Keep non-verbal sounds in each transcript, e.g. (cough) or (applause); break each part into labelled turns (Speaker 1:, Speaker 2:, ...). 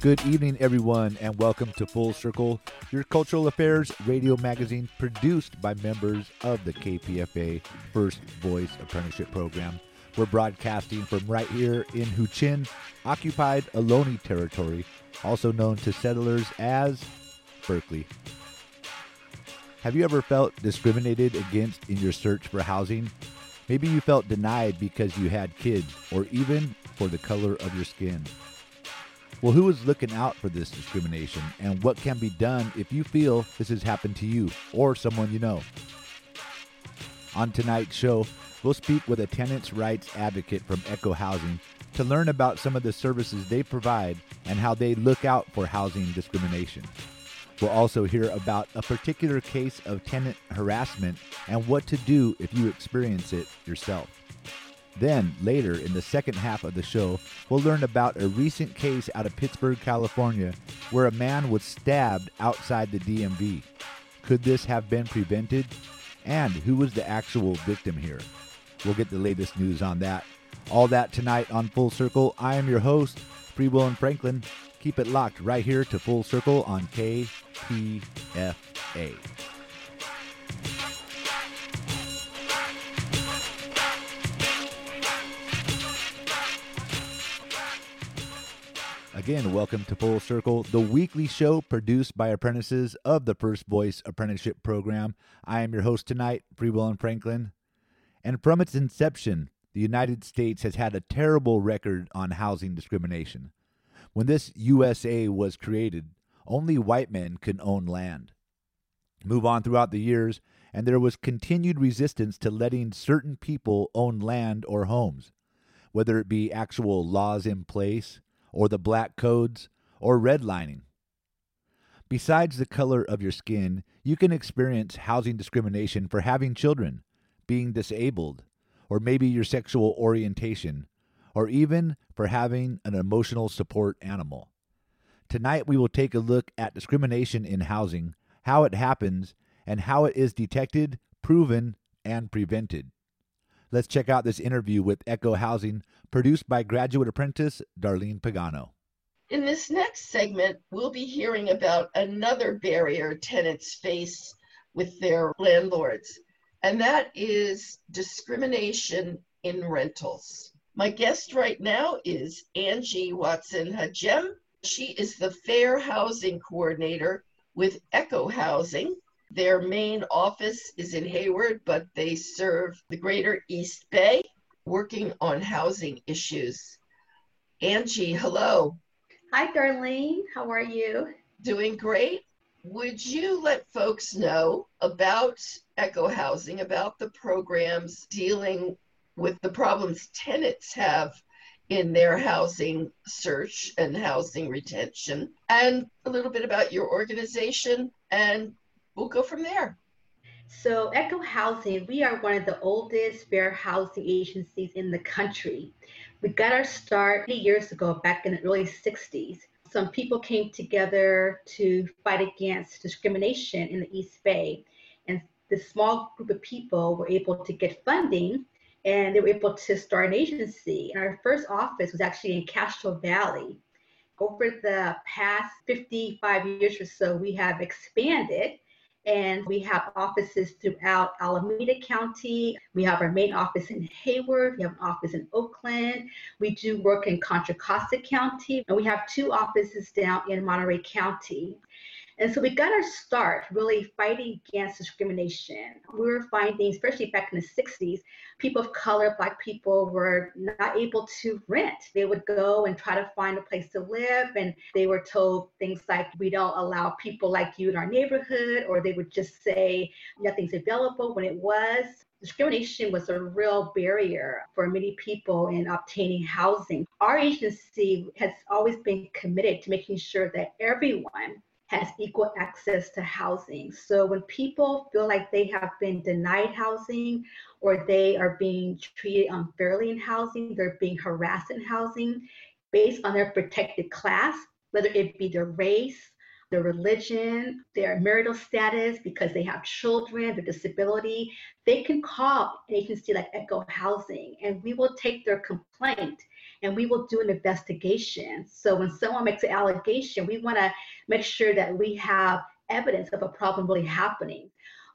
Speaker 1: Good evening, everyone, and welcome to Full Circle, your cultural affairs radio magazine produced by members of the KPFA First Voice Apprenticeship Program. We're broadcasting from right here in Huichin, occupied Ohlone territory, also known to settlers as Berkeley. Have you ever felt discriminated against in your search for housing? Maybe you felt denied because you had kids, or even for the color of your skin. Well, who is looking out for this discrimination and what can be done if you feel this has happened to you or someone you know? On tonight's show, we'll speak with a tenants' rights advocate from Echo Housing to learn about some of the services they provide and how they look out for housing discrimination. We'll also hear about a particular case of tenant harassment and what to do if you experience it yourself. Then, later in the second half of the show, we'll learn about a recent case out of Pittsburg, California, where a man was stabbed outside the DMV. Could this have been prevented? And who was the actual victim here? We'll get the latest news on that. All that tonight on Full Circle. I am your host, Freewillin Franklin. Keep it locked right here to Full Circle on KPFA. Again, welcome to Full Circle, the weekly show produced by apprentices of the First Voice Apprenticeship Program. I am your host tonight, Freewillin Franklin. And from its inception, the United States has had a terrible record on housing discrimination. When this USA was created, only white men could own land. Move on throughout the years, and there was continued resistance to letting certain people own land or homes, whether it be actual laws in place, or the black codes, or redlining. Besides the color of your skin, you can experience housing discrimination for having children, being disabled, or maybe your sexual orientation, or even for having an emotional support animal. Tonight, we will take a look at discrimination in housing, how it happens, and how it is detected, proven, and prevented. Let's check out this interview with Echo Housing, produced by graduate apprentice Darlene Pagano.
Speaker 2: In this next segment, we'll be hearing about another barrier tenants face with their landlords, and that is discrimination in rentals. My guest right now is Angie Watson Hajem. She is the Fair Housing Coordinator with Echo Housing. Their main office is in Hayward, but they serve the greater East Bay, working on housing issues. Angie, hello.
Speaker 3: Hi, Darlene. How are you?
Speaker 2: Doing great. Would you let folks know about Echo Housing, about the programs dealing with the problems tenants have in their housing search and housing retention, and a little bit about your organization, and we'll go from there.
Speaker 3: So, Echo Housing, we are one of the oldest fair housing agencies in the country. We got our start eight years ago, back in the early 60s. Some people came together to fight against discrimination in the East Bay. And this small group of people were able to get funding and they were able to start an agency. And our first office was actually in Castro Valley. Over the past 55 years or so, we have expanded and we have offices throughout Alameda County. We have our main office in Hayward. We have an office in Oakland. We do work in Contra Costa County. And we have two offices down in Monterey County. And so we got our start really fighting against discrimination. We were finding, especially back in the 60s, people of color, Black people, were not able to rent. They would go and try to find a place to live, and they were told things like, We don't allow people like you in our neighborhood, or they would just say, Nothing's available when it was. Discrimination was a real barrier for many people in obtaining housing. Our agency has always been committed to making sure that everyone has equal access to housing. So when people feel like they have been denied housing or they are being treated unfairly in housing, they're being harassed in housing based on their protected class, whether it be their race, their religion, their marital status, because they have children, their disability, they can call an agency like Echo Housing and we will take their complaint and we will do an investigation. So when someone makes an allegation, we want to make sure that we have evidence of a problem really happening.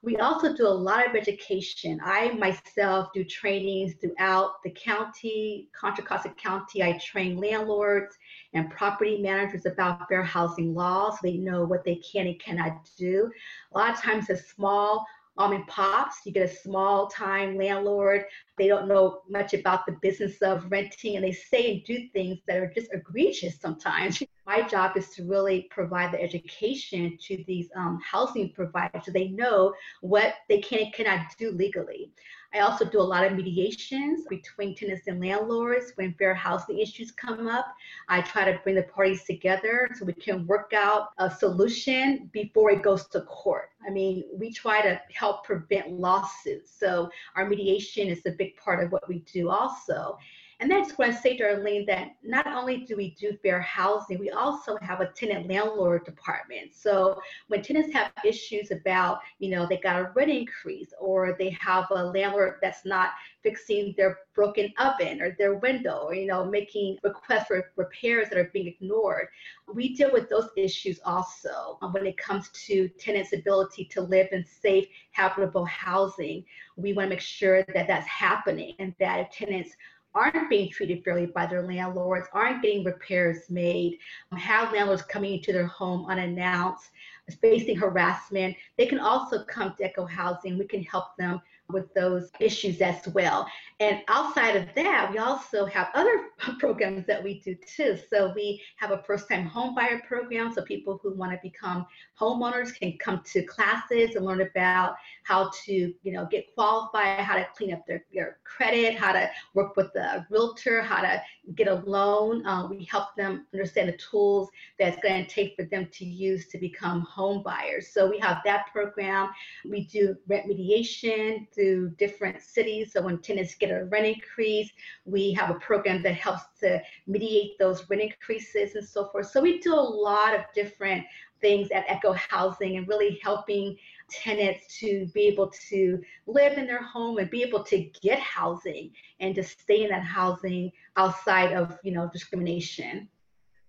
Speaker 3: We also do a lot of education. I myself do trainings throughout the county, Contra Costa County. I train landlords and property managers about fair housing laws. So they know what they can and cannot do. A lot of times, as small mom and pops, you get a small time landlord. They don't know much about the business of renting and they say and do things that are just egregious sometimes. (laughs) my job is to really provide the education to these um, housing providers so they know what they can and cannot do legally. I also do a lot of mediations between tenants and landlords when fair housing issues come up. I try to bring the parties together so we can work out a solution before it goes to court. I mean, we try to help prevent lawsuits. So our mediation is a big part of what we do also. And that's when I say, Darlene, that not only do we do fair housing, we also have a tenant landlord department. So when tenants have issues about, you know, they got a rent increase or they have a landlord that's not fixing their broken oven or their window or, you know, making requests for repairs that are being ignored, we deal with those issues also when it comes to tenants' ability to live in safe, habitable housing. We want to make sure that that's happening and that tenants aren't being treated fairly by their landlords, aren't getting repairs made, um, have landlords coming into their home unannounced, facing harassment. They can also come to Echo Housing. We can help them with those issues as well. And outside of that, we also have other (laughs) programs that we do too. So we have a first time home buyer program. So people who want to become homeowners can come to classes and learn about how to, you know, get qualified, how to clean up their, their credit, how to work with a realtor, how to get a loan. Uh, we help them understand the tools that's going to take for them to use to become home buyers. So we have that program. We do rent mediation through different cities. So when tenants get a rent increase, we have a program that helps to mediate those rent increases and so forth. So we do a lot of different things at Echo Housing and really helping tenants to be able to live in their home and be able to get housing and to stay in that housing outside of you know discrimination.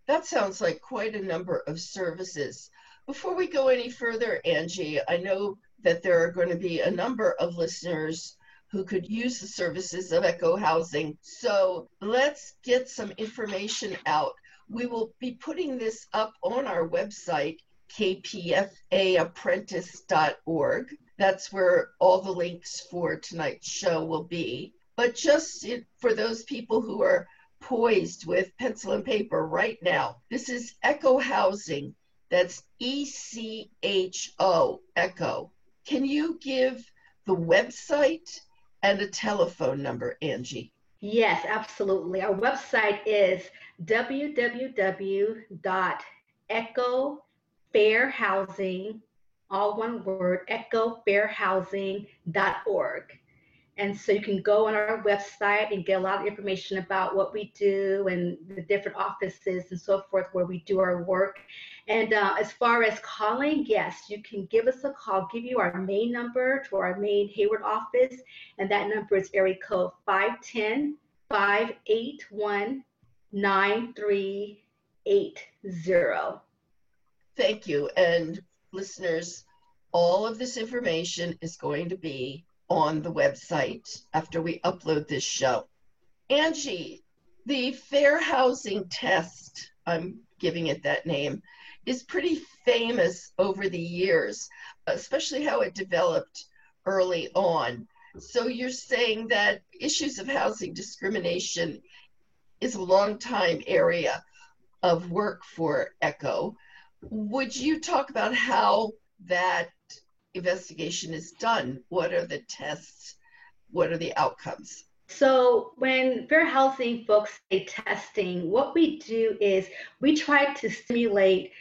Speaker 2: That sounds like quite a number of services. Before we go any further, Angie, I know that there are going to be a number of listeners who could use the services of Echo Housing. So let's get some information out. We will be putting this up on our website, kpfaapprentice.org. That's where all the links for tonight's show will be. But just for those people who are poised with pencil and paper right now, this is Echo Housing. That's E C H O, Echo. Can you give the website and a telephone number, Angie?
Speaker 3: Yes, absolutely. Our website is www.echofairhousing, all one word, echofairhousing.org. And so you can go on our website and get a lot of information about what we do and the different offices and so forth where we do our work. And uh, as far as calling, yes, you can give us a call, give you our main number to our main Hayward office. And that number is area code 510 581 9380.
Speaker 2: Thank you. And listeners, all of this information is going to be on the website after we upload this show. Angie, the fair housing test, I'm giving it that name, is pretty famous over the years, especially how it developed early on. So you're saying that issues of housing discrimination is a long time area of work for ECHO. Would you talk about how that investigation is done? What are the tests? What are the outcomes?
Speaker 3: So, when fair housing folks say testing, what we do is we try to stimulate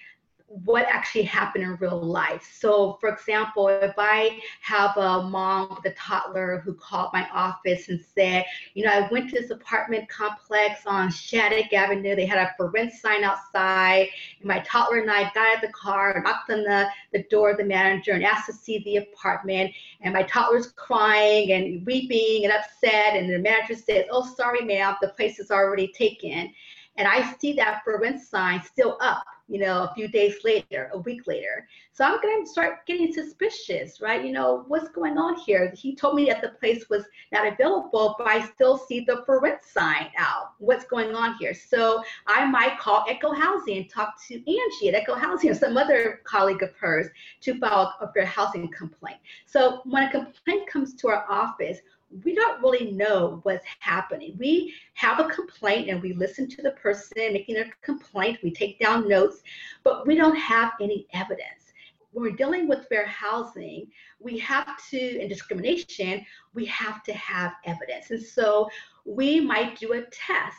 Speaker 3: what actually happened in real life. So, for example, if I have a mom with a toddler who called my office and said, you know, I went to this apartment complex on Shattuck Avenue, they had a for rent sign outside, and my toddler and I got out of the car, and knocked on the, the door of the manager, and asked to see the apartment. And my toddler's crying and weeping and upset, and the manager says, oh, sorry, ma'am, the place is already taken. And I see that for rent sign still up you know, a few days later, a week later. So I'm going to start getting suspicious, right? You know, what's going on here? He told me that the place was not available, but I still see the for rent sign out. What's going on here? So I might call Echo Housing and talk to Angie at Echo Housing or some other colleague of hers to file a fair housing complaint. So when a complaint comes to our office, we don't really know what's happening. We have a complaint and we listen to the person making a complaint, we take down notes, but we don't have any evidence. When we're dealing with fair housing, we have to, in discrimination, we have to have evidence. And so we might do a test.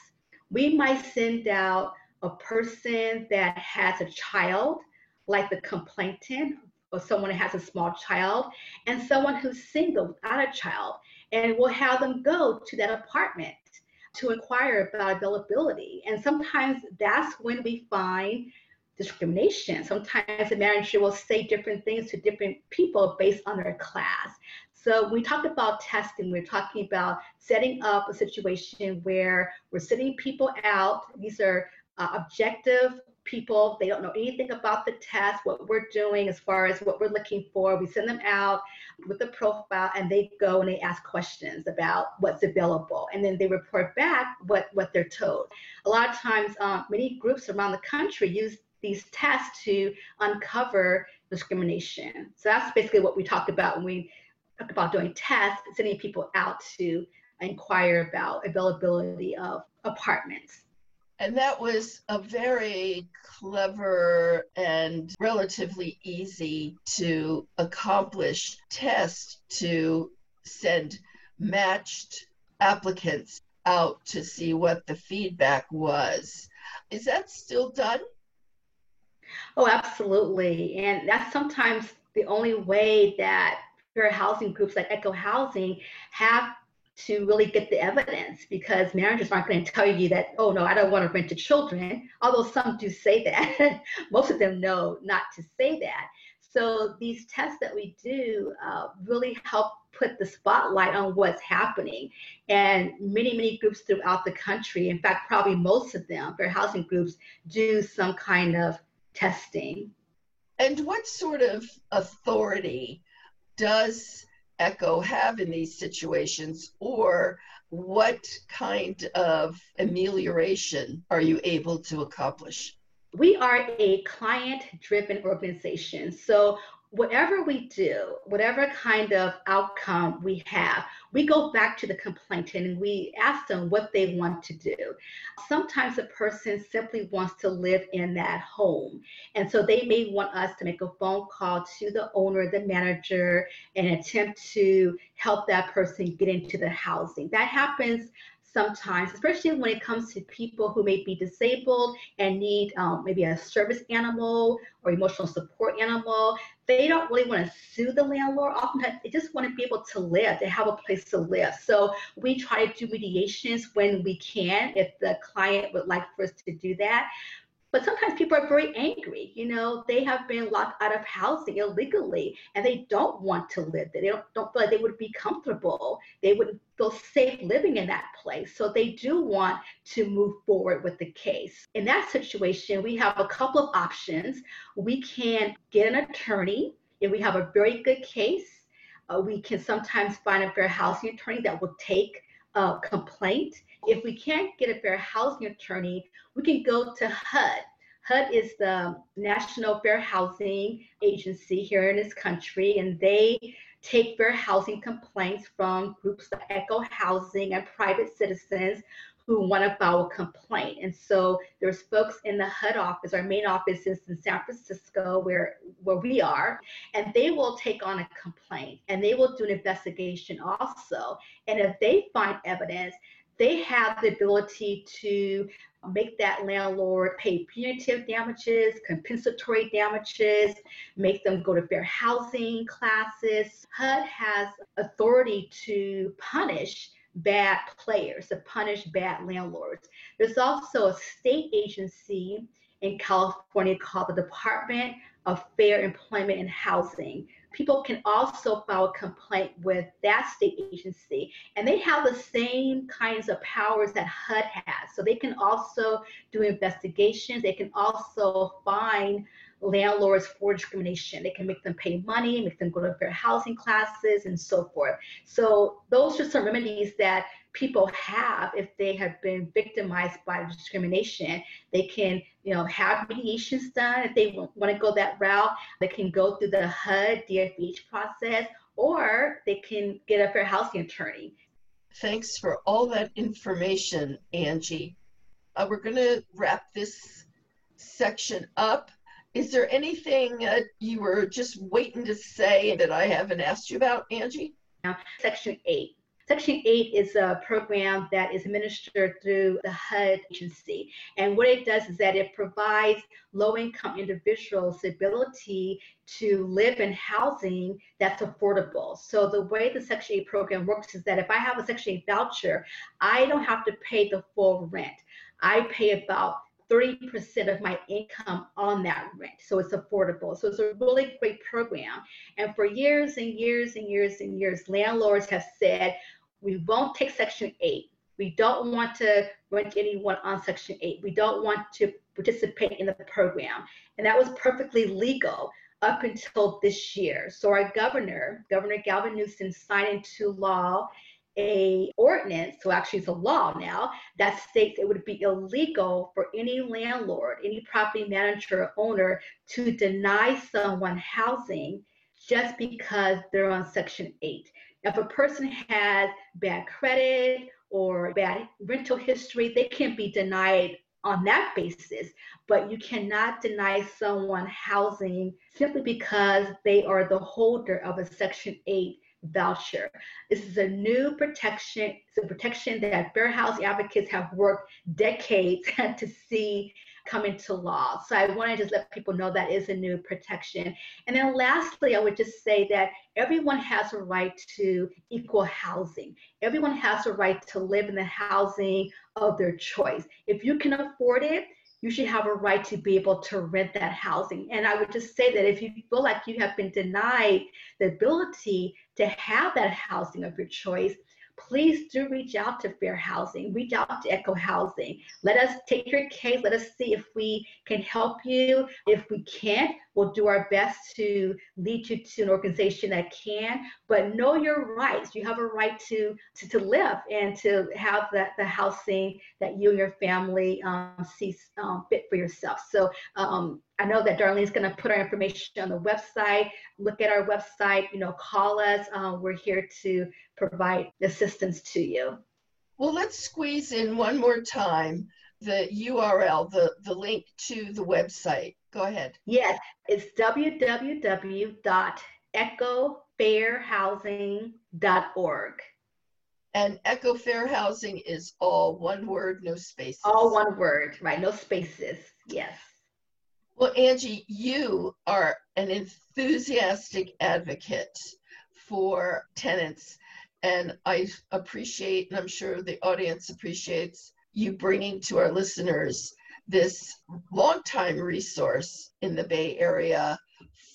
Speaker 3: We might send out a person that has a child, like the complainant, or someone who has a small child, and someone who's single without a child and we'll have them go to that apartment to inquire about availability. And sometimes that's when we find discrimination. Sometimes the manager will say different things to different people based on their class. So we talk about testing, we're talking about setting up a situation where we're sending people out. These are uh, objective people. They don't know anything about the test, what we're doing as far as what we're looking for. We send them out with the profile and they go and they ask questions about what's available. And then they report back what, what they're told. A lot of times, um, many groups around the country use these tests to uncover discrimination. So that's basically what we talked about when we talk about doing tests, sending people out to inquire about availability of apartments.
Speaker 2: And that was a very clever and relatively easy to accomplish test to send matched applicants out to see what the feedback was. Is that still done?
Speaker 3: Oh, absolutely. And that's sometimes the only way that fair housing groups like Echo Housing have to really get the evidence because managers aren't going to tell you that, oh, no, I don't want to rent to children, although some do say that. (laughs) Most of them know not to say that. So these tests that we do uh, really help put the spotlight on what's happening. And many, many groups throughout the country, in fact, probably most of them, fair housing groups, do some kind of testing.
Speaker 2: And what sort of authority does Echo have in these situations, or what kind of amelioration are you able to accomplish?
Speaker 3: We are a client driven organization. So whatever we do, whatever kind of outcome we have, we go back to the complainant and we ask them what they want to do. Sometimes a person simply wants to live in that home. And so they may want us to make a phone call to the owner, the manager, and attempt to help that person get into the housing. That happens sometimes, especially when it comes to people who may be disabled and need um, maybe a service animal or emotional support animal. They don't really want to sue the landlord. Oftentimes, they just want to be able to live. They have a place to live. So we try to do mediations when we can, if the client would like for us to do that. But sometimes people are very angry. You know, they have been locked out of housing illegally and they don't want to live there. They don't, don't feel like they would be comfortable. They wouldn't feel safe living in that place. So they do want to move forward with the case. In that situation, we have a couple of options. We can get an attorney if we have a very good case. Uh, we can sometimes find a fair housing attorney that will take a complaint if we can't get a fair housing attorney, we can go to HUD. HUD is the National Fair Housing Agency here in this country, and they take fair housing complaints from groups like Echo Housing and private citizens who want to file a complaint. And so there's folks in the HUD office, our main office is in San Francisco, where where we are, and they will take on a complaint and they will do an investigation also. And if they find evidence they have the ability to make that landlord pay punitive damages, compensatory damages, make them go to fair housing classes. HUD has authority to punish bad players, to punish bad landlords. There's also a state agency in California called the Department of Fair Employment and Housing. People can also file a complaint with that state agency, and they have the same kinds of powers that HUD has. So they can also do investigations, they can also fine landlords for discrimination. They can make them pay money, make them go to fair housing classes, and so forth. So those are some remedies that people have if they have been victimized by discrimination. They can, you know, have mediations done if they want to go that route. They can go through the HUD DFH process, or they can get a fair housing attorney.
Speaker 2: Thanks for all that information, Angie. Uh, we're going to wrap this section up. Is there anything uh, you were just waiting to say that I haven't asked you about, Angie?
Speaker 3: Now, Section 8. Section 8 is a program that is administered through the HUD agency. And what it does is that it provides low income individuals the ability to live in housing that's affordable. So the way the Section 8 program works is that if I have a Section 8 voucher, I don't have to pay the full rent. I pay about 30% of my income on that rent. So it's affordable. So it's a really great program. And for years and years and years and years, landlords have said, we won't take Section 8. We don't want to rent anyone on Section 8. We don't want to participate in the program. And that was perfectly legal up until this year. So our governor, Governor Gavin Newsom, signed into law a ordinance, so actually it's a law now, that states it would be illegal for any landlord, any property manager or owner to deny someone housing just because they're on Section 8. If a person has bad credit or bad rental history, they can be denied on that basis, but you cannot deny someone housing simply because they are the holder of a Section 8 voucher. This is a new protection. It's a protection that fair housing advocates have worked decades (laughs) to see come into law. So I want to just let people know that is a new protection. And then lastly, I would just say that everyone has a right to equal housing. Everyone has a right to live in the housing of their choice. If you can afford it, you should have a right to be able to rent that housing. And I would just say that if you feel like you have been denied the ability to have that housing of your choice, please do reach out to Fair Housing, reach out to Echo Housing. Let us take your case. Let us see if we can help you. If we can't, we'll do our best to lead you to an organization that can. But know your rights. You have a right to to, to live and to have that the housing that you and your family um, see um, fit for yourself. So um, I know that Darlene's going to put our information on the website. Look at our website. You know, call us. Uh, we're here to provide assistance to you.
Speaker 2: Well, let's squeeze in one more time the URL, the, the link to the website. Go ahead.
Speaker 3: Yes, it's www.echofairhousing.org.
Speaker 2: And Echo Fair Housing is all one word, no spaces.
Speaker 3: All one word, right? No spaces. Yes.
Speaker 2: Well, Angie, you are an enthusiastic advocate for tenants, and I appreciate, and I'm sure the audience appreciates you bringing to our listeners this longtime resource in the Bay Area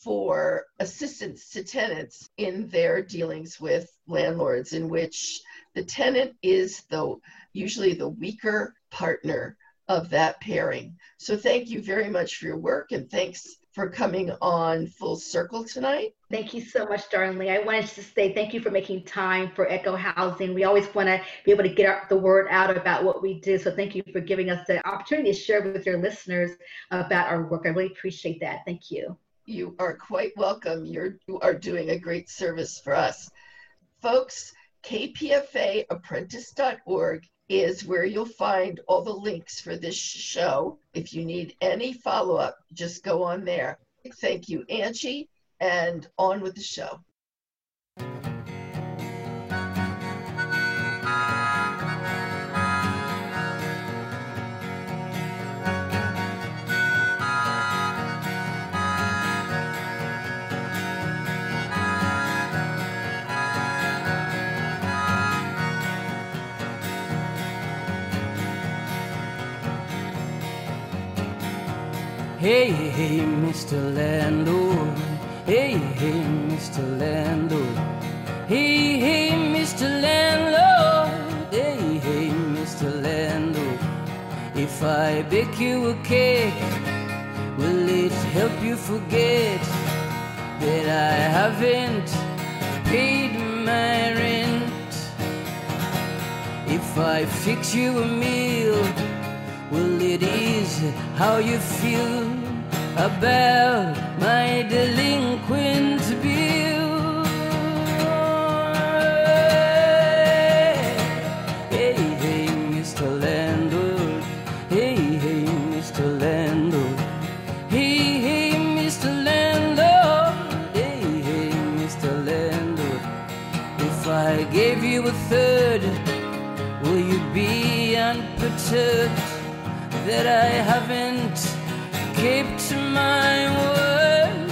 Speaker 2: for assistance to tenants in their dealings with landlords, in which the tenant is the usually the weaker partner of that pairing. So thank you very much for your work and thanks for coming on Full Circle tonight.
Speaker 3: Thank you so much, Darlene. I wanted to say thank you for making time for Echo Housing. We always want to be able to get our, the word out about what we do. So thank you for giving us the opportunity to share with your listeners about our work. I really appreciate that. Thank you.
Speaker 2: You are quite welcome. You're, you are doing a great service for us. Folks, kpfaapprentice.org is where you'll find all the links for this show. If you need any follow up, just go on there. Thank you, Angie, and on with the show.
Speaker 4: Hey, hey, Mr. Landlord. Hey, hey, Mr. Landlord. Hey, hey, Mr. Landlord. Hey, hey, Mr. Landlord. If I bake you a cake, will it help you forget that I haven't paid my rent? If I fix you a meal, will it ease how you feel about my delinquent bill? Hey, hey, Mr. Landlord. Hey, hey, Mr. Landlord. Hey, hey, Mr. Landlord. Hey, hey, Mr. Landlord. If I gave you a third, will you be unperturbed that I haven't my word?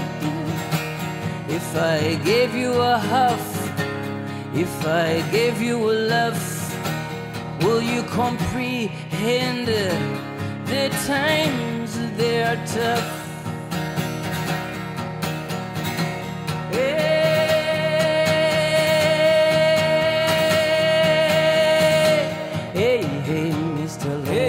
Speaker 4: If I gave you a huff? if I gave you a love, will you comprehend the times they are tough? Hey, hey, Mr. Landlord.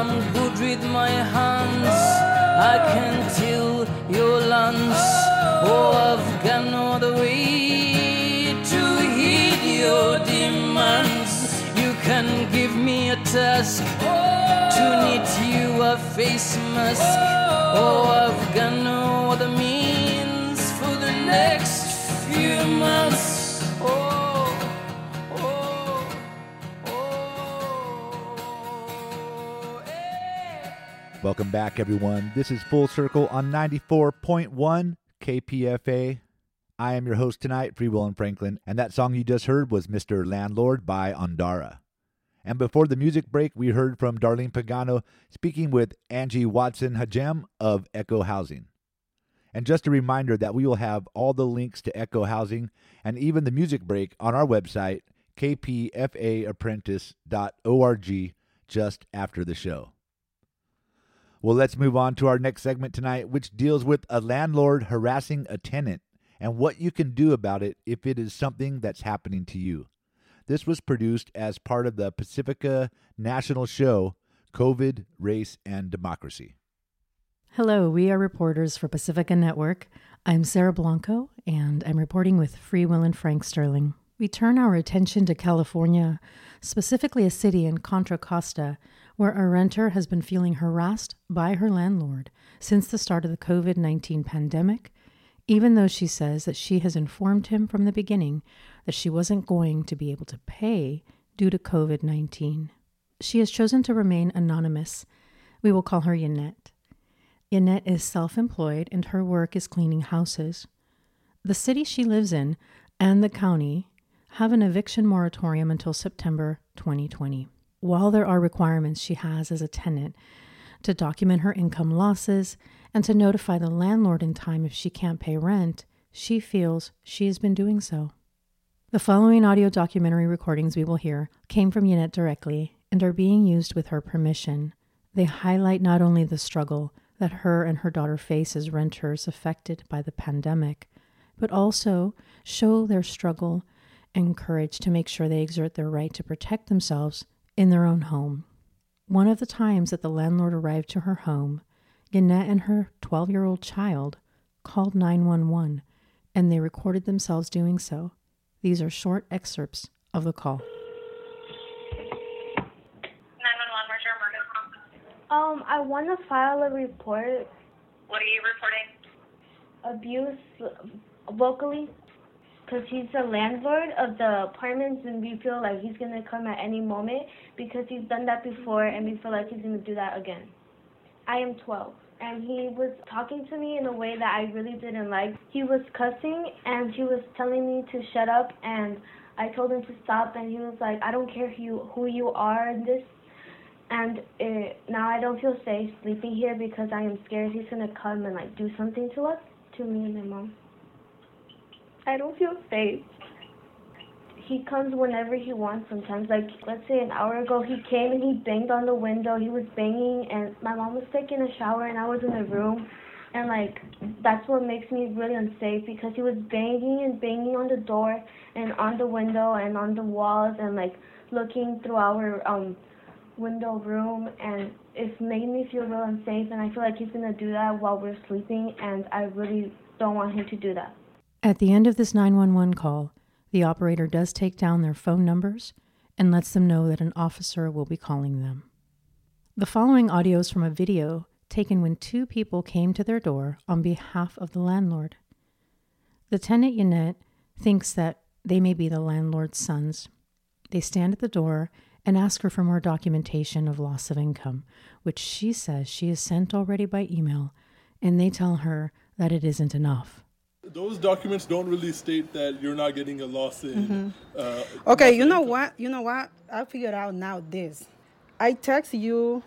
Speaker 4: I'm good with my hands. I can till your lands. Oh, I've got no other way to heed your demands. You can give me a task to knit you a face mask. Oh, I've got
Speaker 1: Welcome back, everyone. This is Full Circle on 94.1 KPFA. I am your host tonight, Freewillin Franklin, and that song you just heard was Mr. Landlord by Ondara. And before the music break, we heard from Darlene Pagano speaking with Angie Watson Hajem of Echo Housing. And just a reminder that we will have all the links to Echo Housing and even the music break on our website, kpfaapprentice.org, just after the show. Well, let's move on to our next segment tonight, which deals with a landlord harassing a tenant and what you can do about it if it is something that's happening to you. This was produced as part of the Pacifica National Show COVID, Race, and Democracy.
Speaker 5: Hello, we are reporters for Pacifica Network. I'm Sarah Blanco, and I'm reporting with Free Will and Frank Sterling. We turn our attention to California, specifically a city in Contra Costa, where a renter has been feeling harassed by her landlord since the start of the COVID 19 pandemic, even though she says that she has informed him from the beginning that she wasn't going to be able to pay due to COVID 19. She has chosen to remain anonymous. We will call her Yannette. Yannette is self employed and her work is cleaning houses. The city she lives in and the county have an eviction moratorium until September 2020. While there are requirements she has as a tenant to document her income losses and to notify the landlord in time if she can't pay rent, she feels she has been doing so. The following audio documentary recordings we will hear came from Yannette directly and are being used with her permission. They highlight not only the struggle that her and her daughter face as renters affected by the pandemic, but also show their struggle and courage to make sure they exert their right to protect themselves in their own home. One of the times that the landlord arrived to her home, Yannette and her 12 year old child called 911 and they recorded themselves doing so. These are short excerpts of the call.
Speaker 6: 911, where's your emergency?
Speaker 7: Um, I want to file a report
Speaker 6: What are you reporting?
Speaker 7: abuse locally because he's the landlord of the apartments and we feel like he's going to come at any moment because he's done that before and we feel like he's going to do that again. I am 12 and he was talking to me in a way that I really didn't like. He was cussing and he was telling me to shut up and I told him to stop, and he was like, I don't care who you, who you are in this. And it, now I don't feel safe sleeping here because I am scared he's gonna come and like do something to us, to me and my mom. I don't feel safe. He comes whenever he wants sometimes. Like, let's say an hour ago, he came and he banged on the window. He was banging, and my mom was taking a shower, and I was in the room. And, like, that's what makes me really unsafe because he was banging and banging on the door and on the window and on the walls and, like, looking through our um, window room. And it's made me feel real unsafe. And I feel like he's going to do that while we're sleeping, and I really don't want him to do that.
Speaker 5: At the end of this 911 call, the operator does take down their phone numbers and lets them know that an officer will be calling them. The following audio is from a video taken when two people came to their door on behalf of the landlord. The tenant Yannette thinks that they may be the landlord's sons. They stand at the door and ask her for more documentation of loss of income, which she says she has sent already by email, and they tell her that it isn't enough.
Speaker 8: Those documents don't really state that you're not getting a loss in. Uh,
Speaker 9: Okay, you know what? You know what? I figured out now this. I text you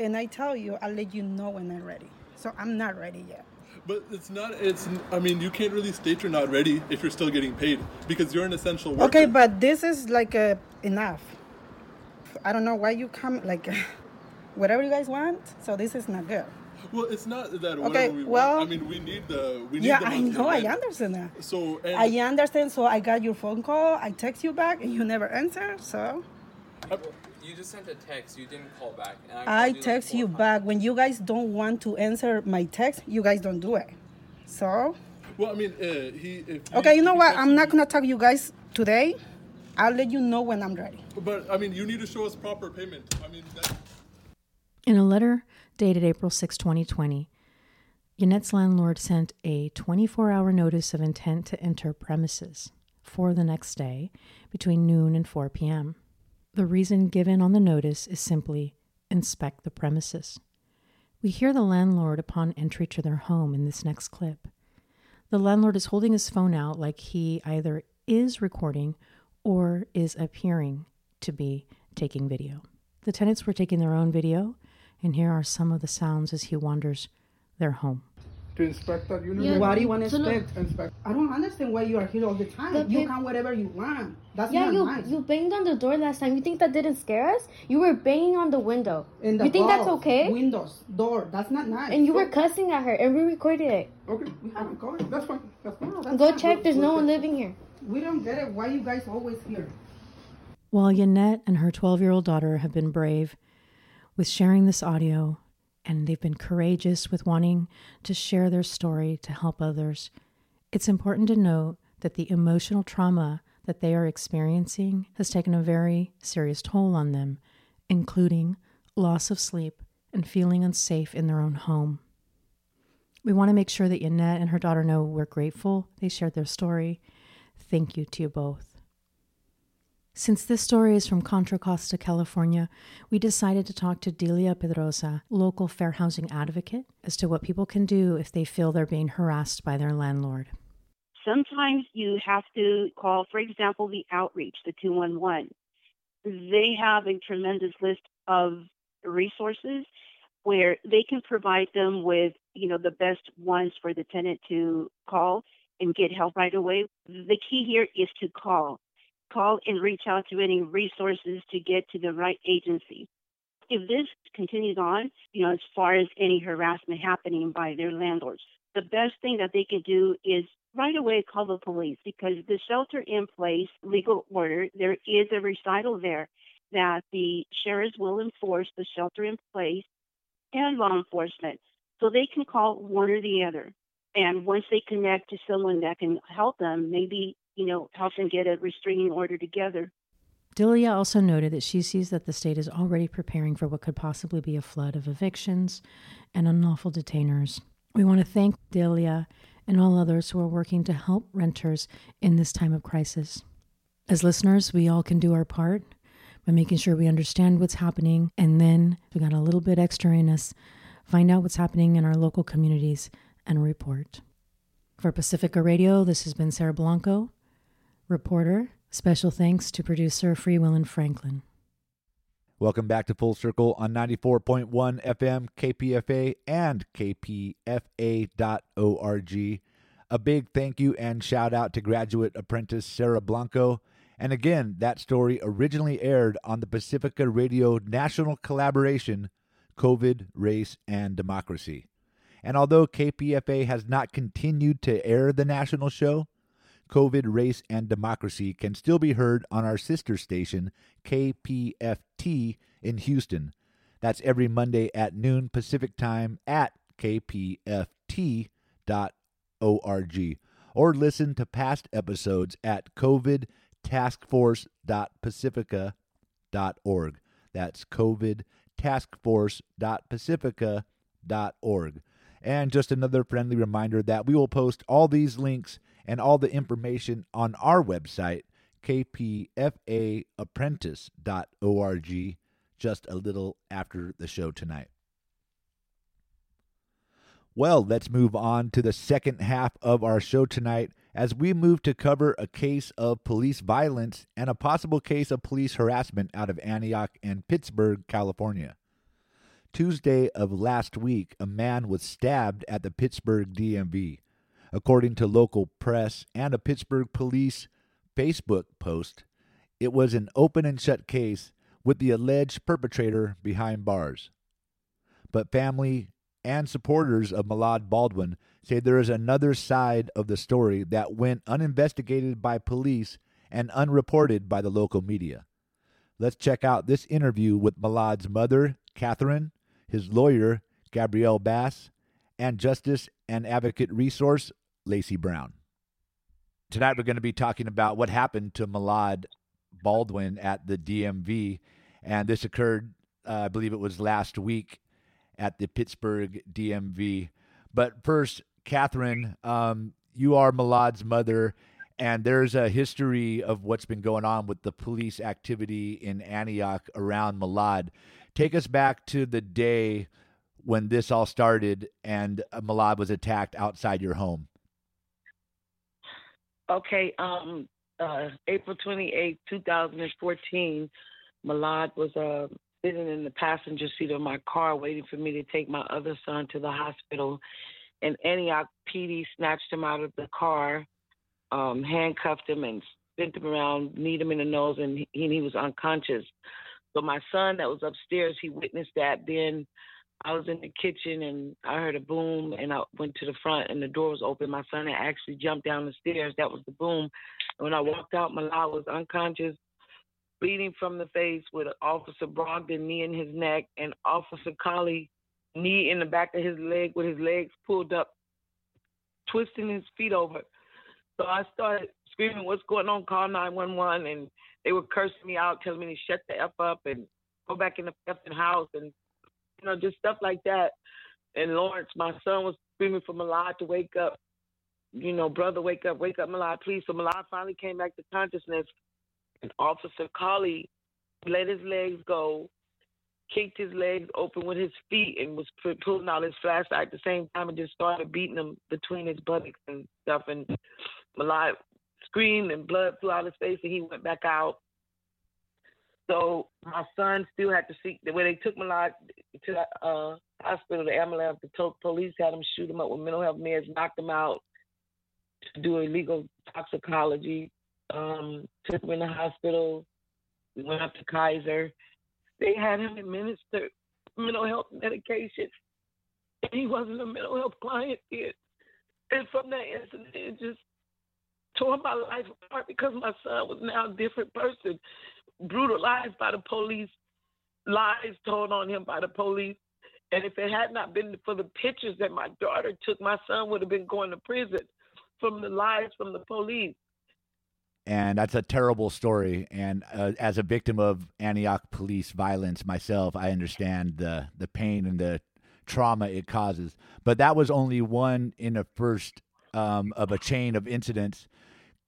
Speaker 9: and I tell you, I'll let you know when I'm ready. So I'm not ready yet.
Speaker 8: But it's not. It's. I mean, you can't really state you're not ready if you're still getting paid because you're an essential worker.
Speaker 9: Okay, but this is like uh, enough. I don't know why you come, like, (laughs) whatever you guys want. So this is not good.
Speaker 8: Well, it's not that. Whatever
Speaker 9: Okay,
Speaker 8: we
Speaker 9: well-
Speaker 8: want. I mean, we need the. We need
Speaker 9: Yeah,
Speaker 8: the
Speaker 9: I know, I understand that.
Speaker 8: So and
Speaker 9: I understand. So I got your phone call. I text you back and you never answer. So
Speaker 10: You just sent a text. You didn't call back. And
Speaker 9: I
Speaker 10: called you,
Speaker 9: text
Speaker 10: four
Speaker 9: you
Speaker 10: times.
Speaker 9: back. When you guys don't want to answer my text, you guys don't do it. So
Speaker 8: Well, I mean, uh, he. If
Speaker 9: Okay, you know what? I'm not gonna talk to you guys today. I'll let you know when I'm ready.
Speaker 8: But I mean, you need to show us proper payment. I mean, that,
Speaker 5: In a letter dated April 6, 2020, Yannette's landlord sent a 24 hour notice of intent to enter premises for the next day between noon and 4 p.m. The reason given on the notice is simply inspect the premises. We hear the landlord upon entry to their home in this next clip. The landlord is holding his phone out like he either is recording or is appearing to be taking video. The tenants were taking their own video, and here are some of the sounds as he wanders their home.
Speaker 9: To inspect that unit.
Speaker 11: Yeah,
Speaker 9: Why do you want to
Speaker 11: so no-
Speaker 9: inspect? Inspect. I don't understand why you are here all the time.
Speaker 11: The
Speaker 9: you
Speaker 11: pap-
Speaker 9: can whatever you want. That's
Speaker 11: yeah,
Speaker 9: not
Speaker 11: you
Speaker 9: nice.
Speaker 11: you banged on the door last time. You think that didn't scare us? You were banging on the window.
Speaker 9: In the
Speaker 11: you think that's okay?
Speaker 9: Windows, door. That's not nice.
Speaker 11: And you were cussing at her, and we recorded it.
Speaker 9: Okay, we have it going. That's fine. That's fine. That's
Speaker 11: Go
Speaker 9: fine.
Speaker 11: check. There's
Speaker 9: we-
Speaker 11: no one living here.
Speaker 9: We don't get it. Why you guys always here?
Speaker 5: While Yannette and her 12 year old daughter have been brave with sharing this audio, and they've been courageous with wanting to share their story to help others, it's important to note that the emotional trauma that they are experiencing has taken a very serious toll on them, including loss of sleep and feeling unsafe in their own home. We want to make sure that Yannette and her daughter know we're grateful they shared their story. Thank you to you both. Since this story is from Contra Costa, California, we decided to talk to Delia Pedrosa, local fair housing advocate, as to what people can do if they feel they're being harassed by their landlord.
Speaker 12: Sometimes you have to call, for example, the outreach, the 211. They have a tremendous list of resources where they can provide them with, you know, the best ones for the tenant to call and get help right away. The key here is to call. Call and reach out to any resources to get to the right agency. If this continues on, you know, as far as any harassment happening by their landlords, the best thing that they can do is right away call the police because the shelter in place legal order, there is a recital there that the sheriffs will enforce the shelter in place and law enforcement. So they can call one or the other. And once they connect to someone that can help them, maybe, you know, help them get a restraining order together.
Speaker 5: Delia also noted that she sees that the state is already preparing for what could possibly be a flood of evictions and unlawful detainers. We want to thank Delia and all others who are working to help renters in this time of crisis. As listeners, we all can do our part by making sure we understand what's happening and then we got a little bit extra in us, find out what's happening in our local communities and report. For Pacifica Radio, this has been Sarah Blanco, reporter Special thanks to producer Freewillin Franklin.
Speaker 1: Welcome back to Full Circle on 94.1 FM, KPFA, and kpfa.org. A big thank you and shout out to graduate apprentice Sarah Blanco. And again, that story originally aired on the Pacifica Radio national collaboration, COVID, Race, and Democracy. And although KPFA has not continued to air the national show, COVID, Race, and Democracy can still be heard on our sister station, KPFT, in Houston. That's every Monday at noon Pacific Time at kpft.org. Or listen to past episodes at covidtaskforce.pacifica.org. That's covidtaskforce.pacifica.org. And just another friendly reminder that we will post all these links and all the information on our website, kpfaapprentice.org, just a little after the show tonight. Well, let's move on to the second half of our show tonight as we move to cover a case of police violence and a possible case of police harassment out of Antioch and Pittsburg, California. Tuesday of last week, a man was stabbed at the Pittsburg DMV. According to local press and a Pittsburg police Facebook post, it was an open and shut case with the alleged perpetrator behind bars. But family and supporters of Malad Baldwin say there is another side of the story that went uninvestigated by police and unreported by the local media. Let's check out this interview with Malad's mother, Catherine, his lawyer, Gabrielle Bass, and Justice and Advocate Resource Lacey Brown. Tonight, we're going to be talking about what happened to Malad Baldwin at the DMV. And this occurred, uh, I believe it was last week at the Pittsburg DMV. But first, Catherine, um, you are Malad's mother, and there's a history of what's been going on with the police activity in Antioch around Malad. Take us back to the day when this all started and Malad was attacked outside your home.
Speaker 13: Okay, um, uh, April 28, 2014, Malad was uh, sitting in the passenger seat of my car waiting for me to take my other son to the hospital. And Antioch PD snatched him out of the car, um, handcuffed him, and bent him around, kneed him in the nose, and he, he was unconscious. So my son that was upstairs, he witnessed that. Then I was in the kitchen and I heard a boom and I went to the front and the door was open. My son had actually jumped down the stairs. That was the boom. And when I walked out, Malad was unconscious, bleeding from the face with Officer Brogdon knee in his neck and Officer Collie knee in the back of his leg with his legs pulled up, twisting his feet over. So I started screaming, What's going on? Call 911. And they were cursing me out, telling me to shut the F up and go back in the effing house and you know, just stuff like that. And Lawrence, my son, was screaming for Malad to wake up. You know, brother, wake up, wake up, Malad, please. So Malad finally came back to consciousness. And Officer Colley let his legs go, kicked his legs open with his feet, and was pulling out his flashlight at the same time and just started beating him between his buttocks and stuff. And Malad screamed and blood flew out of his face, and he went back out. So my son still had to see when they took Malad to the uh, hospital, the ambulance, the police had him shoot him up with mental health meds, knocked him out to do illegal toxicology. Um, took him in the hospital. We went up to Kaiser. They had him administer mental health medication. And he wasn't a mental health client yet. And from that incident, it just tore my life apart because my son was now a different person brutalized by the police, lies told on him by the police. And if it had not been for the pictures that my daughter took, my son would have been going to prison from the lies from the police.
Speaker 1: And that's a terrible story. And uh, as a victim of Antioch police violence myself, I understand the, the pain and the trauma it causes. But that was only one in a first um, of a chain of incidents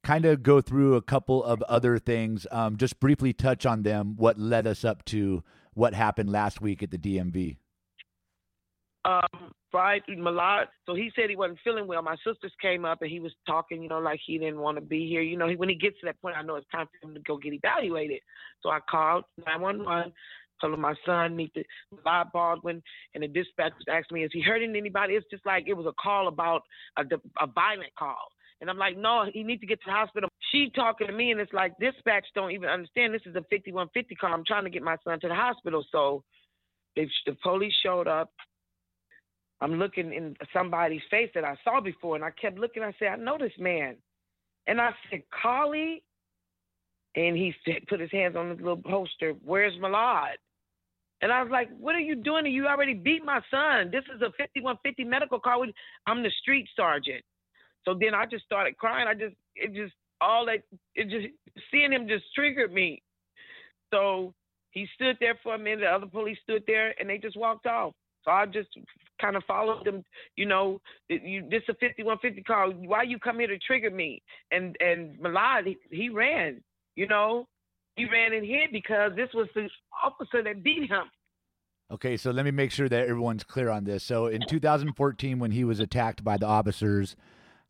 Speaker 1: kind of go through a couple of other things, um, just briefly touch on them, what led us up to what happened last week at the DMV?
Speaker 13: Um, Malad. So he said he wasn't feeling well. My sisters came up and he was talking, you know, like he didn't want to be here. You know, he, when he gets to that point, I know it's time for him to go get evaluated. So I called 911, told him my son needs to Bob Baldwin, and the dispatch asked me, "Is he hurting anybody?" It's just like it was a call about a, a violent call. And I'm like, no, he needs to get to the hospital. She talking to me, and it's like dispatch don't even understand. This is a 5150 call. I'm trying to get my son to the hospital. So they, the police showed up. I'm looking in somebody's face that I saw before, and I kept looking. I said, I know this man. And I said, Carly. And he said, put his hands on the little poster. Where's Malad? And I was like, what are you doing? You already beat my son. This is a 5150 medical call. I'm the street sergeant. So then I just started crying. I just, it just, all that, it just, seeing him just triggered me. So he stood there for a minute. The other police stood there and they just walked off. So I just kind of followed them. You know, you, this is a 5150 call. Why you come here to trigger me? And and Malad, he, he ran. You know, he ran and hid because this was the officer that beat him.
Speaker 1: Okay, so let me make sure that everyone's clear on this. So in 2014, when he was attacked by the officers,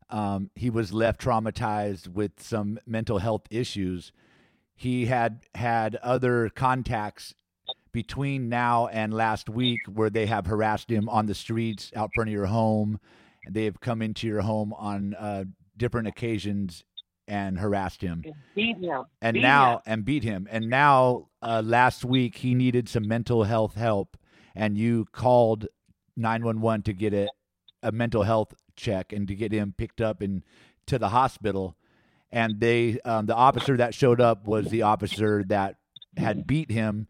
Speaker 1: um, he was left traumatized with some mental health issues. He had had other contacts between now and last week where they have harassed him on the streets out front of your home. They have come into your home on uh, different occasions and harassed him.
Speaker 13: Beat him.
Speaker 1: And
Speaker 13: Beat
Speaker 1: now
Speaker 13: him.
Speaker 1: and beat him. And now uh, last week he needed some mental health help and you called 911 to get a, a mental health check and to get him picked up and to the hospital and they um, the officer that showed up was the officer that had beat him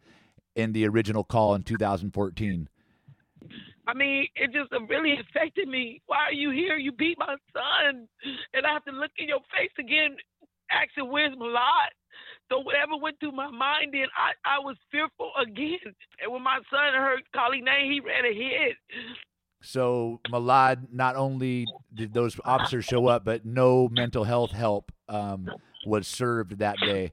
Speaker 1: in the original call in 2014
Speaker 13: I mean, it just really affected me. Why are you here? You beat my son. And I have to look in your face again, asking, where's Malad? So whatever went through my mind then, I, I was fearful again. And when my son heard Carly name, he ran ahead.
Speaker 1: So Malad, not only did those officers show up, but no mental health help um, was served that day.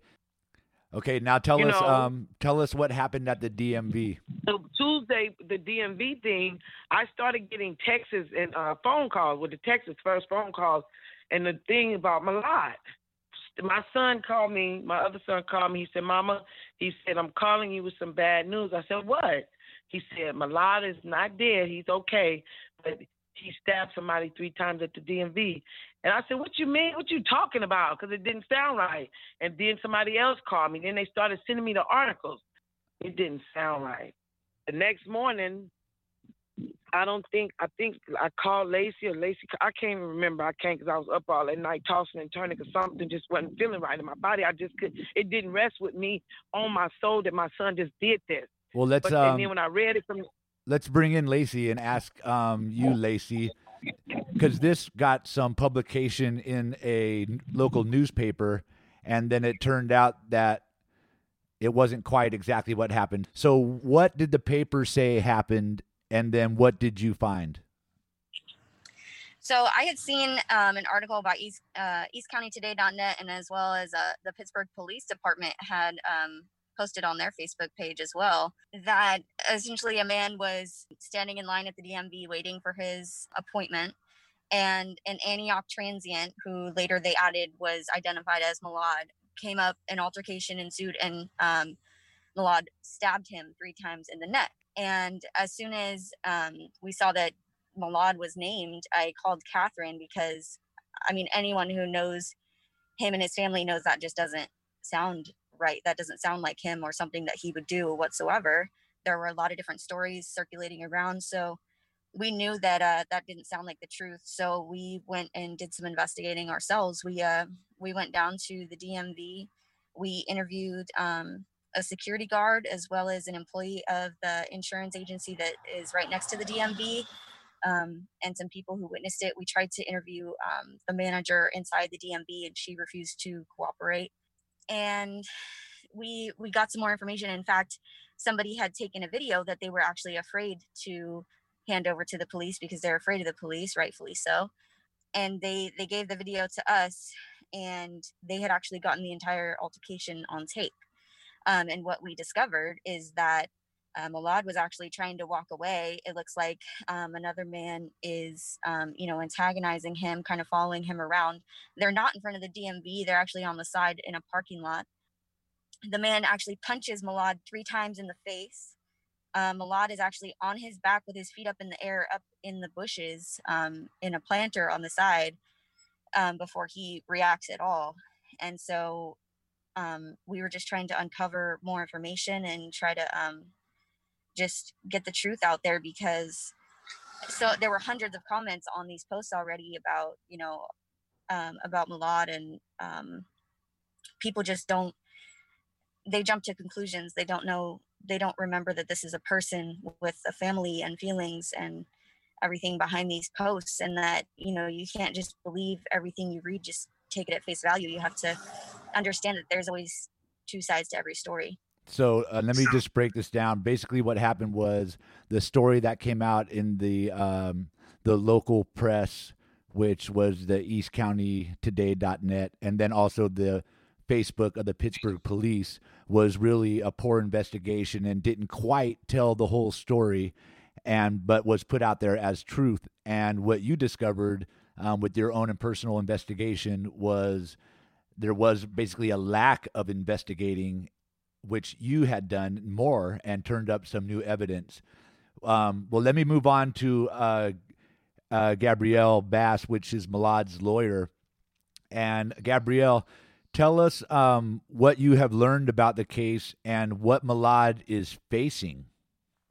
Speaker 1: Okay, now tell
Speaker 13: You
Speaker 1: us,
Speaker 13: know-
Speaker 1: um, tell us what happened at the DMV.
Speaker 13: So Tuesday, the DMV thing, I started getting texts and uh, phone calls with the Texas first phone calls, and the thing about Malad. My son called me. My other son called me. He said, "Mama," he said, "I'm calling you with some bad news." I said, "What?" He said, "Malad is not dead. He's okay, but he stabbed somebody three times at the DMV." And I said, "What you mean? What you talking about?" Because it didn't sound right. And then somebody else called me. Then they started sending me the articles. It didn't sound right. The next morning, I don't think I think I called Lacey or Lacey. I can't even remember. I can't because I was up all that night tossing and turning because something just wasn't feeling right in my body. I just could. It didn't rest with me on my soul that my son just did this.
Speaker 1: Well, let's
Speaker 13: But
Speaker 1: um,
Speaker 13: and then when I read it from
Speaker 1: let's bring in Lacey and ask um, you, Lacey, because this got some publication in a local newspaper, and then it turned out that it wasn't quite exactly what happened. So, what did the paper say happened, and then what did you find?
Speaker 14: So I had seen um, an article about East uh, EastCountyToday.net, and as well as uh, the Pittsburg Police Department had um, posted on their Facebook page as well that essentially a man was standing in line at the DMV waiting for his appointment, and an Antioch transient, who later they added was identified as Malad, came up. An altercation ensued, and um, Malad stabbed him three times in the neck. And as soon as um, we saw that Malad was named, I called Catherine because, I mean, anyone who knows him and his family knows that just doesn't sound right. That doesn't sound like him or something that he would do whatsoever. There were a lot of different stories circulating around, so we knew that uh, that didn't sound like the truth. So we went and did some investigating ourselves. We uh, we went down to the DMV. We interviewed um, a security guard as well as an employee of the insurance agency that is right next to the DMV um, and some people who witnessed it. We tried to interview um, the manager inside the DMV, and she refused to cooperate. And we we got some more information. In fact, somebody had taken a video that they were actually afraid to hand over to the police because they're afraid of the police, rightfully so. And they they gave the video to us, and they had actually gotten the entire altercation on tape. Um, and what we discovered is that uh, Malad was actually trying to walk away. It looks like um, another man is, um, you know, antagonizing him, kind of following him around. They're not in front of the DMV, they're actually on the side in a parking lot. The man actually punches Malad three times in the face. Uh, Malad is actually on his back with his feet up in the air, up in the bushes, um, in a planter on the side, um, before he reacts at all. And so um, we were just trying to uncover more information and try to um, just get the truth out there because so there were hundreds of comments on these posts already about you know um, about Malad and um, people just don't they jump to conclusions. They don't know they don't remember that this is a person with a family and feelings and everything behind these posts and that you know you can't just believe everything you read just take it at face value. You have to understand that there's always two sides to every story
Speaker 1: So uh, let me just break this down. Basically, what happened was the story that came out in the um, the local press, which was the East County Today.net, and then also the Facebook of the Pittsburg Police, was really a poor investigation and didn't quite tell the whole story, and but was put out there as truth. And what you discovered um, with your own and personal investigation was there was basically a lack of investigating which you had done more and turned up some new evidence. Um, well, let me move on to uh, uh, Gabrielle Bass, which is Malad's lawyer. And Gabrielle, tell us um, what you have learned about the case and what Malad is facing,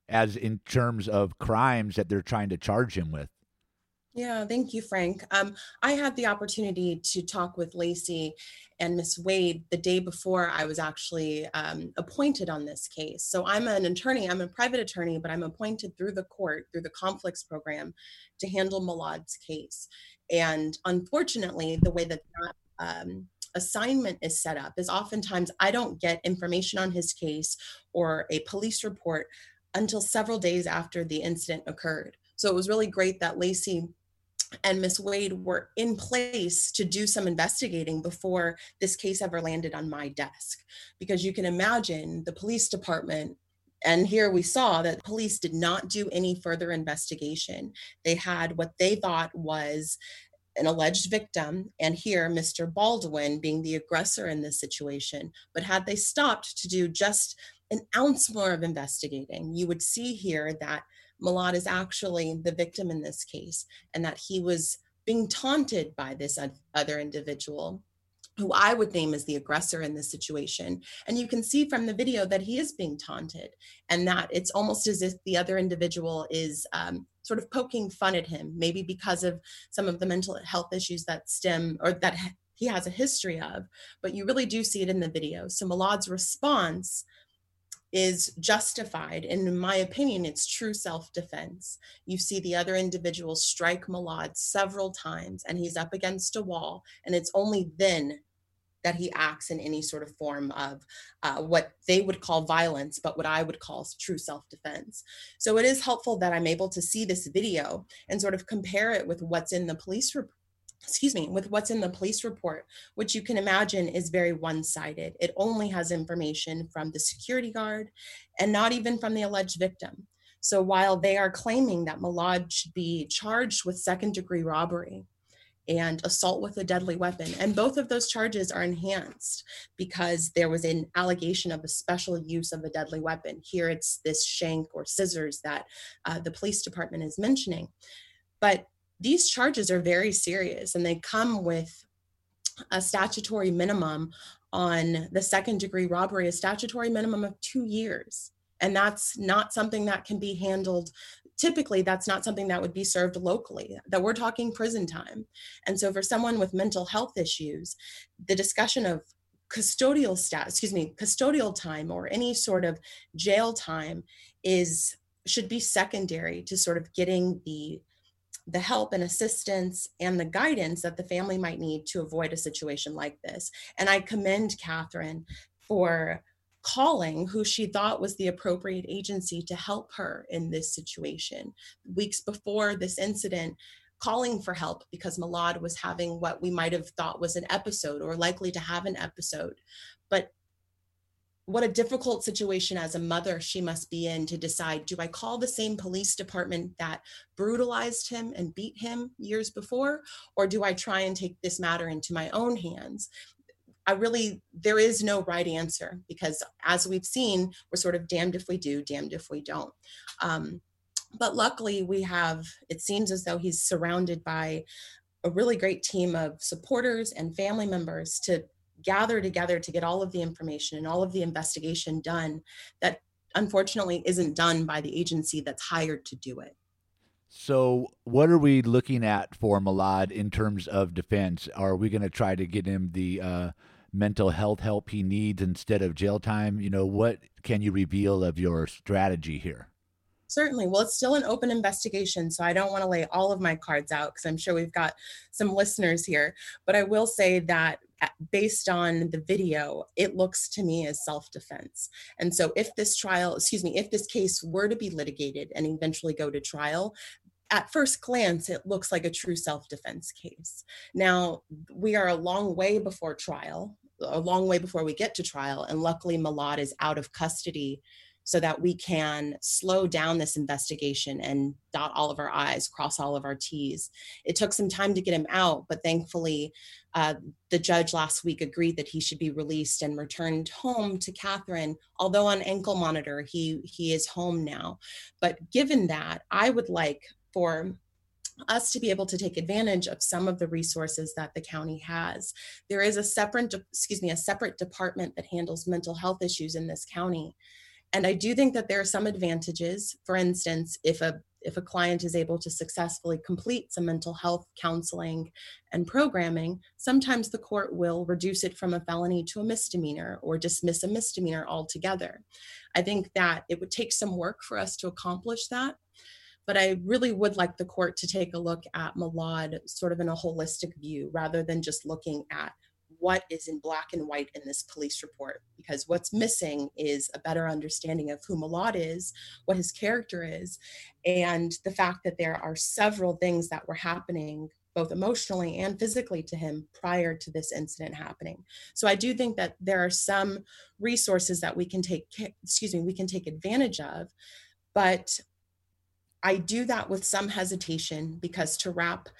Speaker 1: as in terms of crimes that they're trying to charge him with.
Speaker 15: Yeah, thank you, Frank. Um, I had the opportunity to talk with Lacey and Miss Wade the day before I was actually um, appointed on this case. So I'm an attorney, I'm a private attorney, but I'm appointed through the court, through the conflicts program, to handle Malad's case. And unfortunately, the way that that um, assignment is set up is oftentimes I don't get information on his case or a police report until several days after the incident occurred. So it was really great that Lacey and Miss Wade were in place to do some investigating before this case ever landed on my desk. Because you can imagine the police department and here we saw that police did not do any further investigation. They had what they thought was an alleged victim, and here Mr. Baldwin being the aggressor in this situation. But had they stopped to do just an ounce more of investigating, you would see here that Malad is actually the victim in this case, and that he was being taunted by this other individual who I would name as the aggressor in this situation. And you can see from the video that he is being taunted, and that it's almost as if the other individual is um, sort of poking fun at him, maybe because of some of the mental health issues that stem or that he has a history of. But you really do see it in the video. So Malad's response is justified. In my opinion, it's true self defense. You see the other individual strike Malad several times, and he's up against a wall. And it's only then that he acts in any sort of form of uh, what they would call violence, but what I would call true self defense. So it is helpful that I'm able to see this video and sort of compare it with what's in the police report excuse me, with what's in the police report, which you can imagine is very one sided. It only has information from the security guard and not even from the alleged victim. So while they are claiming that Malad should be charged with second degree robbery and assault with a deadly weapon, and both of those charges are enhanced because there was an allegation of a special use of a deadly weapon. Here it's this shank or scissors that uh, the police department is mentioning. But these charges are very serious and they come with a statutory minimum on the second degree robbery, a statutory minimum of two years. And that's not something that can be handled. Typically, that's not something that would be served locally, that we're talking prison time. And so, for someone with mental health issues, the discussion of custodial stat, excuse me, custodial time or any sort of jail time is should be secondary to sort of getting the the help and assistance and the guidance that the family might need to avoid a situation like this. And I commend Catherine for calling who she thought was the appropriate agency to help her in this situation. Weeks before this incident, calling for help because Malad was having what we might have thought was an episode or likely to have an episode. But what a difficult situation as a mother she must be in to decide do I call the same police department that brutalized him and beat him years before, or do I try and take this matter into my own hands? I really, there is no right answer because as we've seen, we're sort of damned if we do, damned if we don't. Um, but luckily, we have, it seems as though he's surrounded by a really great team of supporters and family members to gather together to get all of the information and all of the investigation done that unfortunately isn't done by the agency that's hired to do it.
Speaker 1: So, what are we looking at for Malad in terms of defense? Are we going to try to get him the uh, mental health help he needs instead of jail time? You know, what can you reveal of your strategy here?
Speaker 15: Certainly. Well, it's still an open investigation, so I don't want to lay all of my cards out because I'm sure we've got some listeners here. But I will say that based on the video, it looks to me as self defense. And so, if this trial, excuse me, if this case were to be litigated and eventually go to trial, at first glance, it looks like a true self defense case. Now, we are a long way before trial, a long way before we get to trial. And luckily, Malad is out of custody so that we can slow down this investigation and dot all of our I's, cross all of our T's. It took some time to get him out, but thankfully, uh, the judge last week agreed that he should be released and returned home to Catherine. Although on ankle monitor, he he is home now. But given that, I would like for us to be able to take advantage of some of the resources that the county has. There is a separate, excuse me, a separate department that handles mental health issues in this county. And I do think that there are some advantages. For instance, if a if a client is able to successfully complete some mental health counseling and programming, sometimes the court will reduce it from a felony to a misdemeanor or dismiss a misdemeanor altogether. I think that it would take some work for us to accomplish that. But I really would like the court to take a look at Malad sort of in a holistic view rather than just looking at what is in black and white in this police report because what's missing is a better understanding of who Malad is, what his character is, and the fact that there are several things that were happening both emotionally and physically to him prior to this incident happening. So I do think that there are some resources that we can take excuse me, we can take advantage of, but I do that with some hesitation because to wrap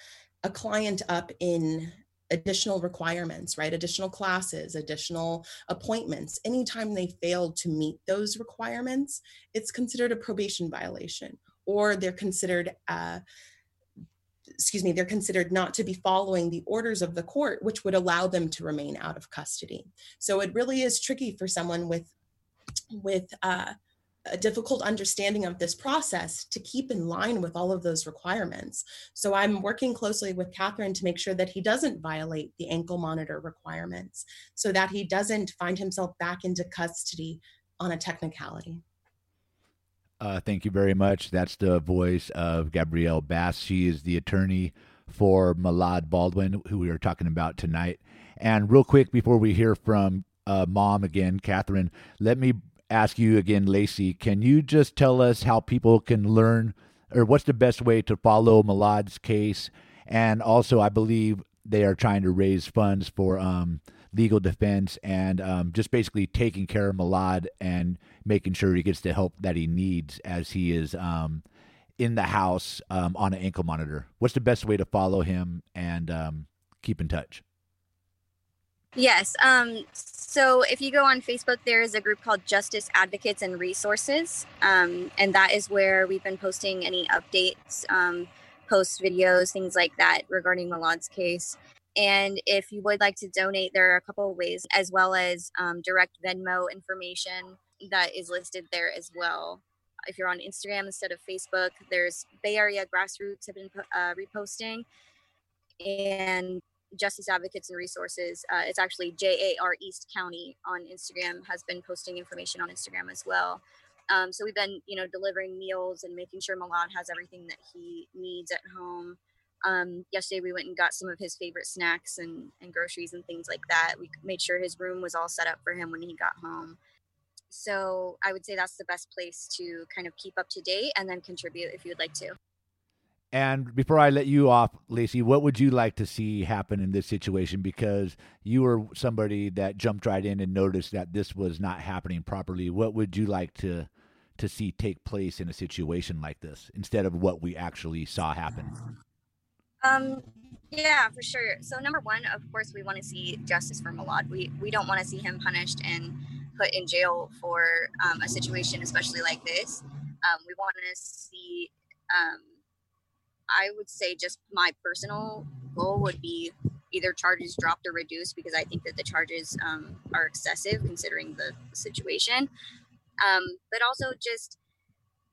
Speaker 15: a client up in additional requirements, right? Additional classes, additional appointments. Anytime they fail to meet those requirements, it's considered a probation violation or they're considered uh, excuse me, they're considered not to be following the orders of the court, which would allow them to remain out of custody. So it really is tricky for someone with with uh, a difficult understanding of this process to keep in line with all of those requirements. So I'm working closely with Catherine to make sure that he doesn't violate the ankle monitor requirements so that he doesn't find himself back into custody on a technicality.
Speaker 1: Uh, thank you very much. That's the voice of Gabrielle Bass. She is the attorney for Malad Baldwin, who we are talking about tonight. And real quick, before we hear from uh, mom again, Catherine, let me ask you again, Lacey, can you just tell us how people can learn or what's the best way to follow Malad's case? And also, I believe they are trying to raise funds for um, legal defense and um, just basically taking care of Malad and making sure he gets the help that he needs as he is um, in the house um, on an ankle monitor. What's the best way to follow him and um, keep in touch?
Speaker 14: Yes. So if you go on Facebook, there is a group called Justice Advocates and Resources. Um, and that is where we've been posting any updates, um, post videos, things like that regarding Malad's case. And if you would like to donate, there are a couple of ways, as well as um, direct Venmo information that is listed there as well. If you're on Instagram instead of Facebook, there's Bay Area Grassroots have been uh, reposting. And Justice Advocates and Resources. Uh, it's actually JAR East County on Instagram has been posting information on Instagram as well. Um, so we've been, you know, delivering meals and making sure Malad has everything that he needs at home. Um, yesterday we went and got some of his favorite snacks and, and groceries and things like that. We made sure his room was all set up for him when he got home. So I would say that's the best place to kind of keep up to date and then contribute if you would like to.
Speaker 1: And before I let you off, Lacey, what would you like to see happen in this situation? Because you were somebody that jumped right in and noticed that this was not happening properly. What would you like to to see take place in a situation like this instead of what we actually saw happen?
Speaker 14: Um, yeah, for sure. So number one, of course, we want to see justice for Malad. We we don't want to see him punished and put in jail for um, a situation, especially like this. Um, we want to see. Um, I would say just my personal goal would be either charges dropped or reduced because I think that the charges um, are excessive considering the, situation. Um, but also just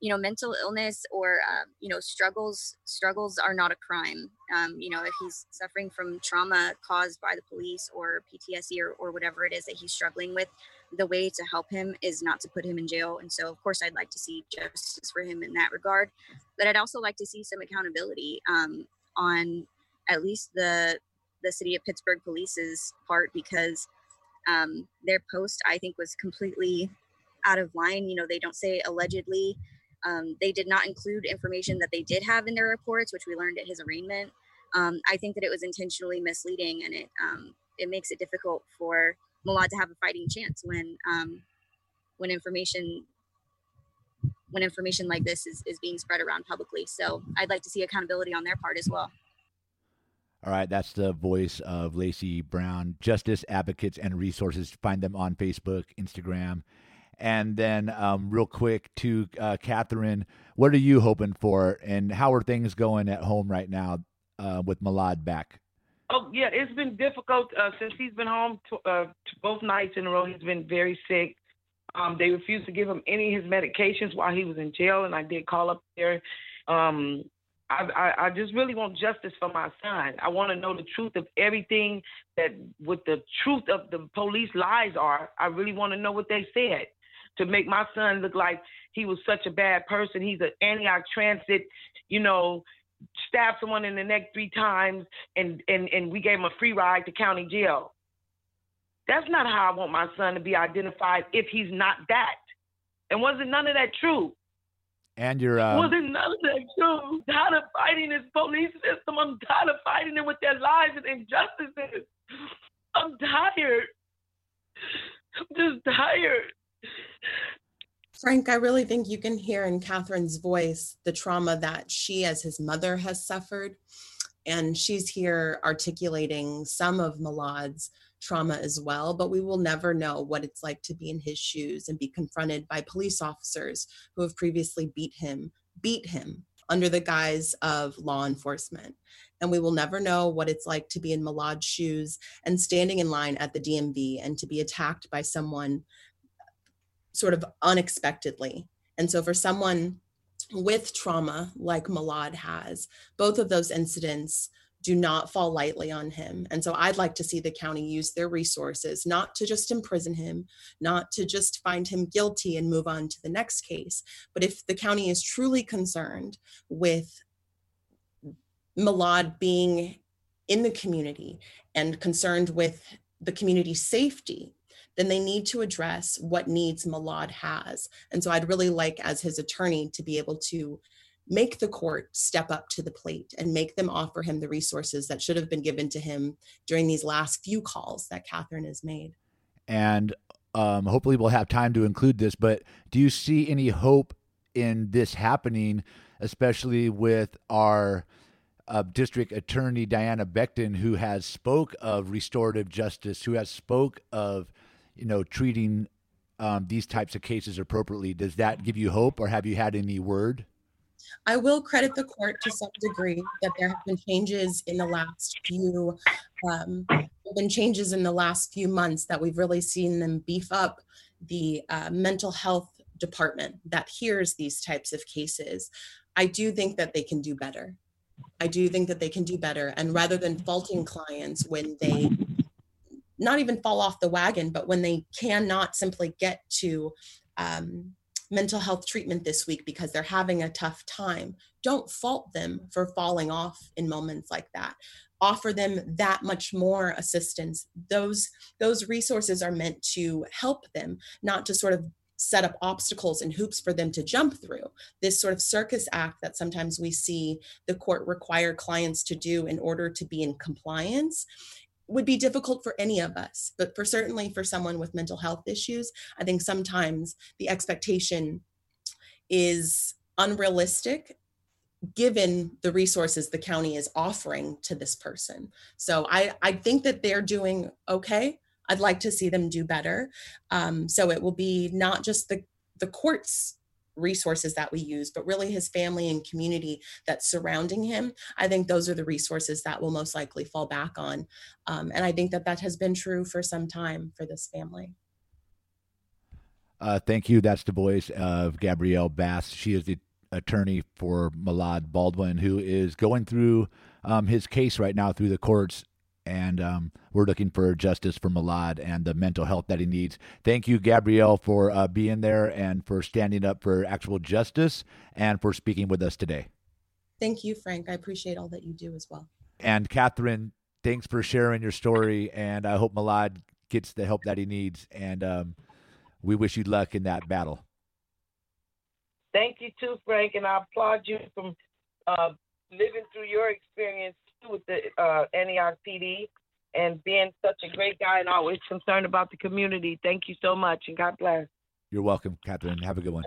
Speaker 14: you know mental illness or uh, you know struggles struggles are not a crime. Um, you know if he's suffering from trauma caused by the police or ptsd or, or whatever it is that he's struggling with the way to help him is not to put him in jail. And so of course i'd like to see justice for him in that regard. But i'd also like to see some accountability um, on at least the the city of pittsburg police's part because um, their post i think was completely out of line. You know they don't say allegedly um, they did not include information that they did have in their reports, which we learned at his arraignment. Um, I think that it was intentionally misleading, and it um, it makes it difficult for Malad to have a fighting chance when um, when information when information like this is, is being spread around publicly. So I'd like to see accountability on their part as well.
Speaker 1: All right, that's the voice of Lacey Brown, Justice Advocates and Resources. Find them on Facebook, Instagram, and then, um, real quick to uh, Catherine, what are you hoping for, and how are things going at home right now uh, with Malad back?
Speaker 13: Oh yeah, it's been difficult uh, since he's been home uh, to both nights in a row. He's been very sick. Um, they refused to give him any of his medications while he was in jail, and I did call up there. Um, I, I, I just really want justice for my son. I want to know the truth of everything that, what the truth of the police lies are. I really want to know what they said to make my son look like he was such a bad person. He's an Antioch Transit, you know, stabbed someone in the neck three times, and and and we gave him a free ride to county jail. That's not how I want my son to be identified if he's not that. And wasn't none of that true?
Speaker 1: And you're uh,
Speaker 13: wasn't none of that true. I'm tired of fighting this police system. I'm tired of fighting them with their lies and injustices. I'm tired. I'm just tired.
Speaker 15: Frank, I really think you can hear in Catherine's voice the trauma that she, as his mother, has suffered. And she's here articulating some of Malad's trauma as well, but we will never know what it's like to be in his shoes and be confronted by police officers who have previously beat him, beat him under the guise of law enforcement. And we will never know what it's like to be in Malad's shoes and standing in line at the DMV and to be attacked by someone sort of unexpectedly. And so for someone with trauma like Malad has, both of those incidents do not fall lightly on him. And so I'd like to see the county use their resources, not to just imprison him, not to just find him guilty and move on to the next case. But if the county is truly concerned with Malad being in the community and concerned with the community's safety, then they need to address what needs Malad has. And so I'd really like, as his attorney, to be able to make the court step up to the plate and make them offer him the resources that should have been given to him during these last few calls that Catherine has made.
Speaker 1: And um, hopefully we'll have time to include this, but do you see any hope in this happening, especially with our uh, district attorney Diana Becton, who has spoke of restorative justice, who has spoke of you know, treating um, these types of cases appropriately. Does that give you hope, or have you had any word?
Speaker 15: I will credit the court to some degree that there have been changes in the last few, um, been changes in the last few months that we've really seen them beef up the uh, mental health department that hears these types of cases. I do think that they can do better. I do think that they can do better. And rather than faulting clients when they not even fall off the wagon, but when they cannot simply get to um, mental health treatment this week because they're having a tough time, don't fault them for falling off in moments like that. Offer them that much more assistance. Those those resources are meant to help them, not to sort of set up obstacles and hoops for them to jump through. This sort of circus act that sometimes we see the court require clients to do in order to be in compliance would be difficult for any of us, but for certainly for someone with mental health issues, I think sometimes the expectation is unrealistic given the resources the county is offering to this person. So I, I think that they're doing okay. I'd like to see them do better. Um, so it will be not just the, the courts resources that we use, but really his family and community that's surrounding him. I think those are the resources that will most likely fall back on. Um, and I think that that has been true for some time for this family.
Speaker 1: Uh, thank you. That's the voice of Gabrielle Bass. She is the attorney for Malad Baldwin, who is going through um, his case right now through the courts. And um, we're looking for justice for Malad and the mental health that he needs. Thank you, Gabrielle, for uh, being there and for standing up for actual justice and for speaking with us today.
Speaker 15: Thank you, Frank. I appreciate all that you do as well.
Speaker 1: And Catherine, thanks for sharing your story. And I hope Malad gets the help that he needs. And um, we wish you luck in that battle.
Speaker 13: Thank you too, Frank, and I applaud you from uh, living through your experience too with the uh, Antioch PD and being such a great guy and always concerned about the community. Thank you so much, and God bless.
Speaker 1: You're welcome, Catherine. Have a good one.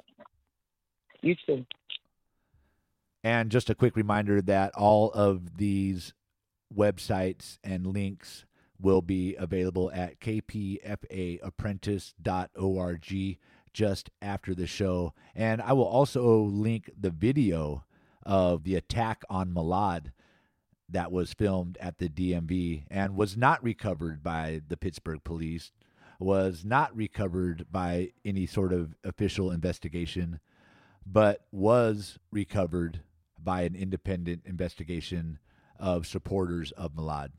Speaker 13: You too.
Speaker 1: And just a quick reminder that all of these websites and links will be available at kpfaapprentice.org just after the show. And I will also link the video of the attack on Malad that was filmed at the DMV and was not recovered by the Pittsburg police, was not recovered by any sort of official investigation, but was recovered by an independent investigation of supporters of Malad.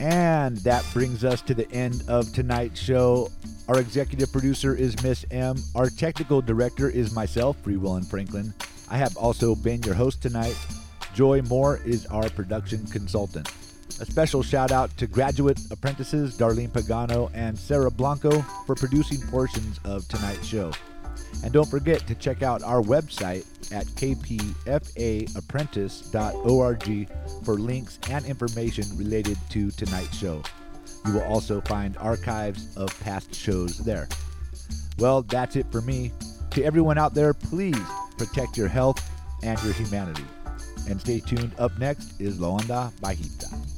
Speaker 1: And that brings us to the end of tonight's show. Our executive producer is Miss M. Our technical director is myself, Freewillin Franklin. I have also been your host tonight. Joy Moore is our production consultant. A special shout out to graduate apprentices Darlene Pagano and Sarah Blanco for producing portions of tonight's show. And don't forget to check out our website at kpfaapprentice.org for links and information related to tonight's show. You will also find archives of past shows there. Well, that's it for me. To everyone out there, please protect your health and your humanity. And stay tuned. Up next is La Onda Bajita.